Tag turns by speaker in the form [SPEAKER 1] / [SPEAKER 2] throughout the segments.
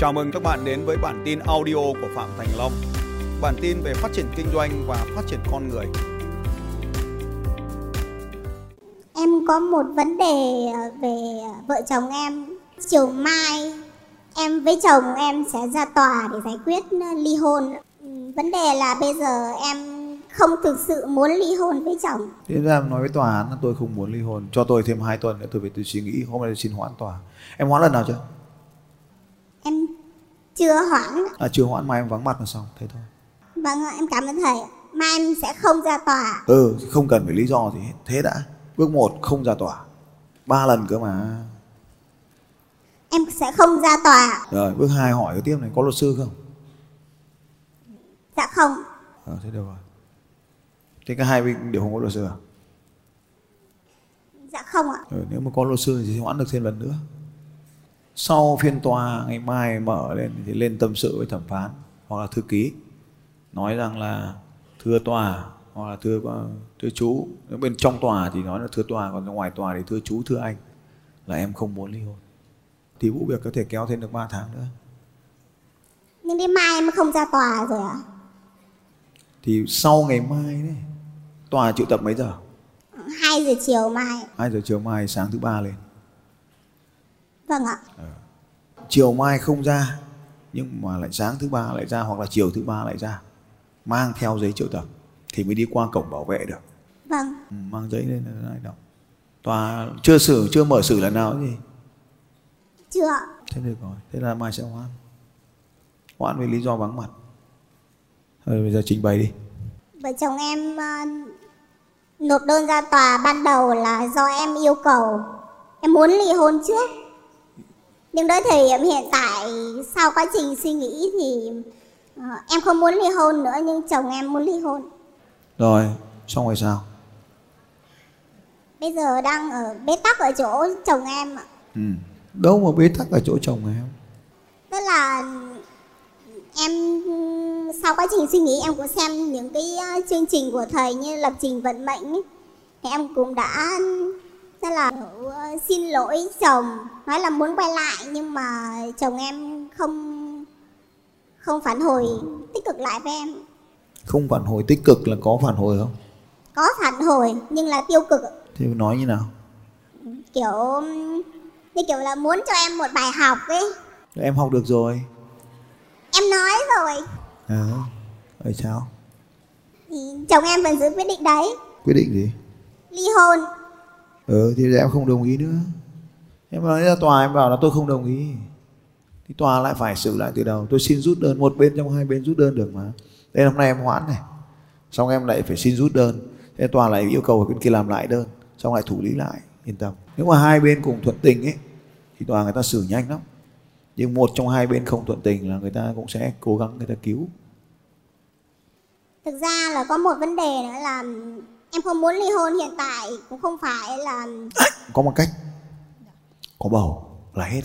[SPEAKER 1] Chào mừng các bạn đến với bản tin audio của Phạm Thành Long. Bản tin về phát triển kinh doanh và phát triển con người.
[SPEAKER 2] Em có một vấn đề về vợ chồng em. Chiều mai em với chồng em sẽ ra tòa để giải quyết ly hôn. Vấn đề là bây giờ em không thực sự muốn ly hôn với chồng.
[SPEAKER 3] Thế ra nói với tòa án là tôi không muốn ly hôn, cho tôi thêm 2 tuần nữa tôi phải tôi suy nghĩ, hôm nay tôi xin hoãn tòa. Em hoãn lần nào chưa?
[SPEAKER 2] Chưa hoãn.
[SPEAKER 3] À chưa hoãn mai em vắng mặt là xong, thế thôi.
[SPEAKER 2] Vâng em cảm ơn thầy. Mai em sẽ không ra tòa.
[SPEAKER 3] Ừ, không cần phải lý do gì hết. Thế đã. Bước 1 không ra tòa. Ba lần cơ mà.
[SPEAKER 2] Em sẽ không ra tòa.
[SPEAKER 3] Rồi, bước 2 hỏi cái tiếp này có luật sư không?
[SPEAKER 2] Dạ không.
[SPEAKER 3] Ờ, thế được rồi. Thế cả hai bên đều không có luật sư à?
[SPEAKER 2] Dạ không ạ.
[SPEAKER 3] Ừ, nếu mà có luật sư thì hoãn được thêm lần nữa. Sau phiên tòa ngày mai mở lên thì lên tâm sự với thẩm phán hoặc là thư ký nói rằng là thưa tòa hoặc là thưa thưa chú. Nếu bên trong tòa thì nói là thưa tòa còn ngoài tòa thì thưa chú thưa anh là em không muốn ly hôn. Thì vụ việc có thể kéo thêm được 3 tháng nữa.
[SPEAKER 2] Nhưng đến mai em không ra tòa rồi à
[SPEAKER 3] thì sau ngày mai đấy tòa triệu tập mấy giờ?
[SPEAKER 2] 2 giờ chiều mai
[SPEAKER 3] 2 giờ chiều mai sáng thứ ba lên
[SPEAKER 2] vâng ạ.
[SPEAKER 3] Ừ. chiều mai không ra nhưng mà lại sáng thứ ba lại ra hoặc là chiều thứ ba lại ra mang theo giấy triệu tập thì mới đi qua cổng bảo vệ được.
[SPEAKER 2] Vâng.
[SPEAKER 3] Ừ, mang giấy lên là lại đọc tòa chưa xử chưa mở xử lần nào gì
[SPEAKER 2] chưa
[SPEAKER 3] thế được rồi thế là mai sẽ hoãn. Hoãn vì lý do vắng mặt. Rồi bây giờ trình bày đi.
[SPEAKER 2] Vợ chồng em uh, nộp đơn ra tòa ban đầu là do em yêu cầu. Em muốn ly hôn trước nhưng tới thời điểm hiện tại sau quá trình suy nghĩ thì uh, em không muốn ly hôn nữa nhưng chồng em muốn ly hôn
[SPEAKER 3] rồi xong rồi sao
[SPEAKER 2] bây giờ đang ở bế tắc ở chỗ chồng em ạ
[SPEAKER 3] ừ. đâu mà bế tắc ở chỗ chồng em
[SPEAKER 2] tức là em sau quá trình suy nghĩ em cũng xem những cái uh, chương trình của thầy như lập trình vận mệnh ấy. thì em cũng đã rất là uh, xin lỗi chồng. Nói là muốn quay lại nhưng mà chồng em không không phản hồi tích cực lại với em.
[SPEAKER 3] Không phản hồi tích cực là có phản hồi không?
[SPEAKER 2] Có phản hồi nhưng là tiêu cực.
[SPEAKER 3] Thì nói như nào?
[SPEAKER 2] Kiểu như kiểu là muốn cho em một bài học ấy.
[SPEAKER 3] Em học được rồi.
[SPEAKER 2] Em nói rồi.
[SPEAKER 3] À, rồi sao?
[SPEAKER 2] Thì chồng em vẫn giữ quyết định đấy.
[SPEAKER 3] Quyết định gì?
[SPEAKER 2] Ly hôn
[SPEAKER 3] ừ thì em không đồng ý nữa. Em nói ra tòa, em bảo là tôi không đồng ý. Thì tòa lại phải xử lại từ đầu. Tôi xin rút đơn, một bên trong hai bên rút đơn được mà. Đây hôm nay em hoãn này. Xong em lại phải xin rút đơn. Thế tòa lại yêu cầu bên kia làm lại đơn. Xong lại thủ lý lại, yên tâm. Nếu mà hai bên cùng thuận tình ấy, thì tòa người ta xử nhanh lắm. Nhưng một trong hai bên không thuận tình là người ta cũng sẽ cố gắng người ta cứu.
[SPEAKER 2] Thực ra là có một vấn đề nữa là em không muốn ly hôn hiện tại cũng không phải là
[SPEAKER 3] có một cách. Có bầu là hết.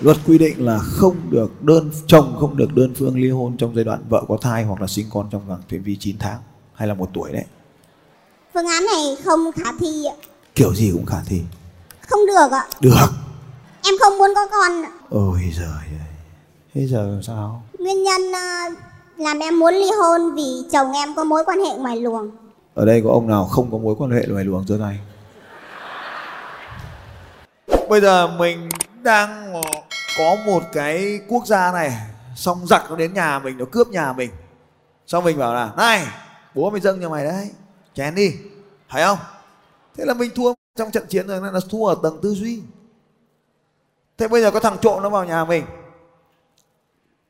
[SPEAKER 3] Luật quy định là không được đơn chồng không được đơn phương ly hôn trong giai đoạn vợ có thai hoặc là sinh con trong vòng phạm vi 9 tháng hay là một tuổi đấy.
[SPEAKER 2] Phương án này không khả thi ạ.
[SPEAKER 3] Kiểu gì cũng khả thi.
[SPEAKER 2] Không được ạ.
[SPEAKER 3] Được.
[SPEAKER 2] Em không muốn có con ạ.
[SPEAKER 3] ôi giời ơi. Thế giờ sao?
[SPEAKER 2] Nguyên nhân uh, làm em muốn ly hôn vì chồng em có mối quan hệ ngoài luồng.
[SPEAKER 3] Ở đây có ông nào không có mối quan hệ ngoài luồng giơ tay bây giờ mình đang có một cái quốc gia này xong giặc nó đến nhà mình nó cướp nhà mình. Xong mình bảo là này bố mày dâng cho mày đấy chén đi. Thấy không? Thế là mình thua trong trận chiến rồi nó thua ở tầng tư duy. Thế bây giờ có thằng trộm nó vào nhà mình.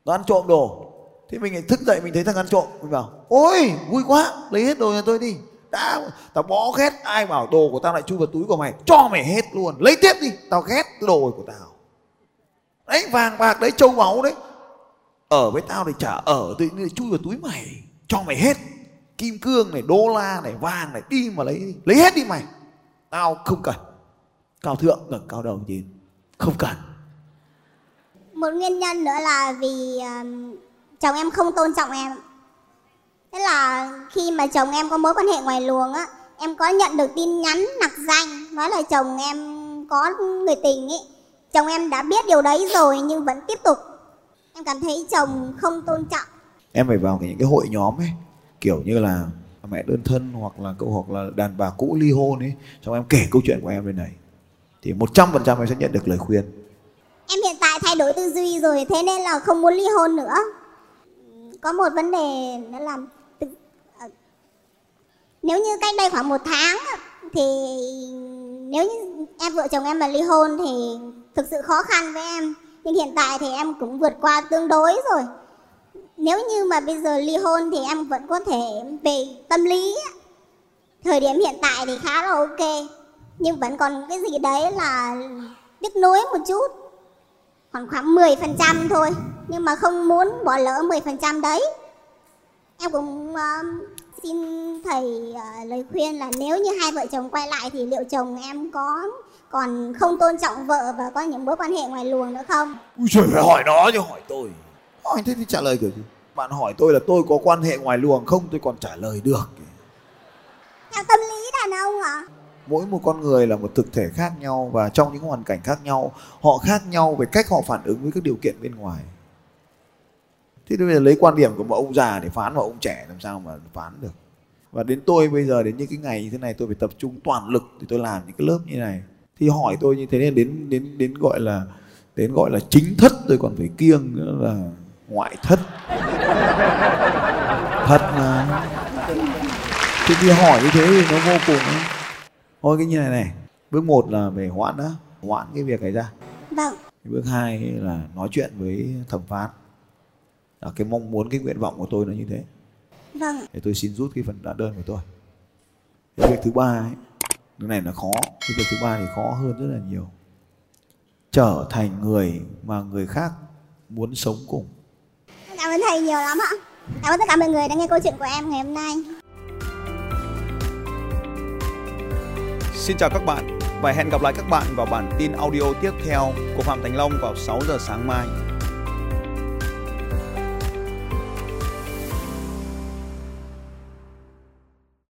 [SPEAKER 3] Nó ăn trộm đồ thế mình thức dậy mình thấy thằng ăn trộm. Mình bảo ôi vui quá lấy hết đồ nhà tôi đi. Đã tao bó ghét ai bảo đồ của tao lại chui vào túi của mày cho mày hết luôn. Lấy tiếp đi tao ghét đồ của tao. Đấy vàng bạc đấy châu báu đấy. Ở với tao thì chả ở tự nhiên chui vào túi mày. Cho mày hết. Kim cương này đô la này vàng này đi mà lấy đi. Lấy hết đi mày. Tao không cần. Cao thượng ngẩng cao đầu nhìn. Không cần.
[SPEAKER 2] Một nguyên nhân nữa là vì uh, chồng em không tôn trọng em. Thế là khi mà chồng em có mối quan hệ ngoài luồng á em có nhận được tin nhắn nặc danh nói là chồng em có người tình ấy chồng em đã biết điều đấy rồi nhưng vẫn tiếp tục. Em cảm thấy chồng không tôn trọng.
[SPEAKER 3] Em phải vào những cái hội nhóm ấy kiểu như là mẹ đơn thân hoặc là cậu hoặc là đàn bà cũ ly hôn ấy xong em kể câu chuyện của em lên này. Thì một trăm phần trăm em sẽ nhận được lời khuyên.
[SPEAKER 2] Em hiện tại thay đổi tư duy rồi thế nên là không muốn ly hôn nữa có một vấn đề nữa là ờ, nếu như cách đây khoảng một tháng thì nếu như em, vợ chồng em mà ly hôn thì thực sự khó khăn với em. Nhưng hiện tại thì em cũng vượt qua tương đối rồi. Nếu như mà bây giờ ly hôn thì em vẫn có thể về tâm lý thời điểm hiện tại thì khá là ok, nhưng vẫn còn cái gì đấy là tiếc nuối một chút. Còn khoảng 10% thôi nhưng mà không muốn bỏ lỡ 10% đấy. Em cũng uh, xin thầy uh, lời khuyên là nếu như hai vợ chồng quay lại thì liệu chồng em có còn không tôn trọng vợ và có những mối quan hệ ngoài luồng nữa không?
[SPEAKER 3] Ui trời phải hỏi nó chứ hỏi tôi. Hỏi thế thì trả lời kiểu gì? Bạn hỏi tôi là tôi có quan hệ ngoài luồng không? Tôi còn trả lời được
[SPEAKER 2] Theo tâm lý đàn ông à?
[SPEAKER 3] Mỗi một con người là một thực thể khác nhau Và trong những hoàn cảnh khác nhau Họ khác nhau về cách họ phản ứng với các điều kiện bên ngoài Thế bây giờ lấy quan điểm của một ông già để phán vào ông trẻ làm sao mà phán được. Và đến tôi bây giờ đến những cái ngày như thế này tôi phải tập trung toàn lực thì tôi làm những cái lớp như này. Thì hỏi tôi như thế nên đến đến đến gọi là đến gọi là chính thất tôi còn phải kiêng nữa là ngoại thất. Thật mà. Thế thì hỏi như thế thì nó vô cùng thôi cái như này này bước một là về hoãn đó hoãn cái việc này ra.
[SPEAKER 2] Vâng.
[SPEAKER 3] Bước hai là nói chuyện với thẩm phán là cái mong muốn cái nguyện vọng của tôi là như thế.
[SPEAKER 2] Vâng
[SPEAKER 3] để tôi xin rút cái phần đã đơn của tôi. Cái việc thứ ba ấy cái này là khó. Cái việc thứ ba thì khó hơn rất là nhiều. Trở thành người mà người khác muốn sống cùng.
[SPEAKER 2] Cảm ơn thầy nhiều lắm ạ. Cảm ơn tất cả mọi người đã nghe câu chuyện của em ngày hôm nay.
[SPEAKER 1] Xin chào các bạn và hẹn gặp lại các bạn vào bản tin audio tiếp theo của Phạm Thành Long vào 6 giờ sáng mai.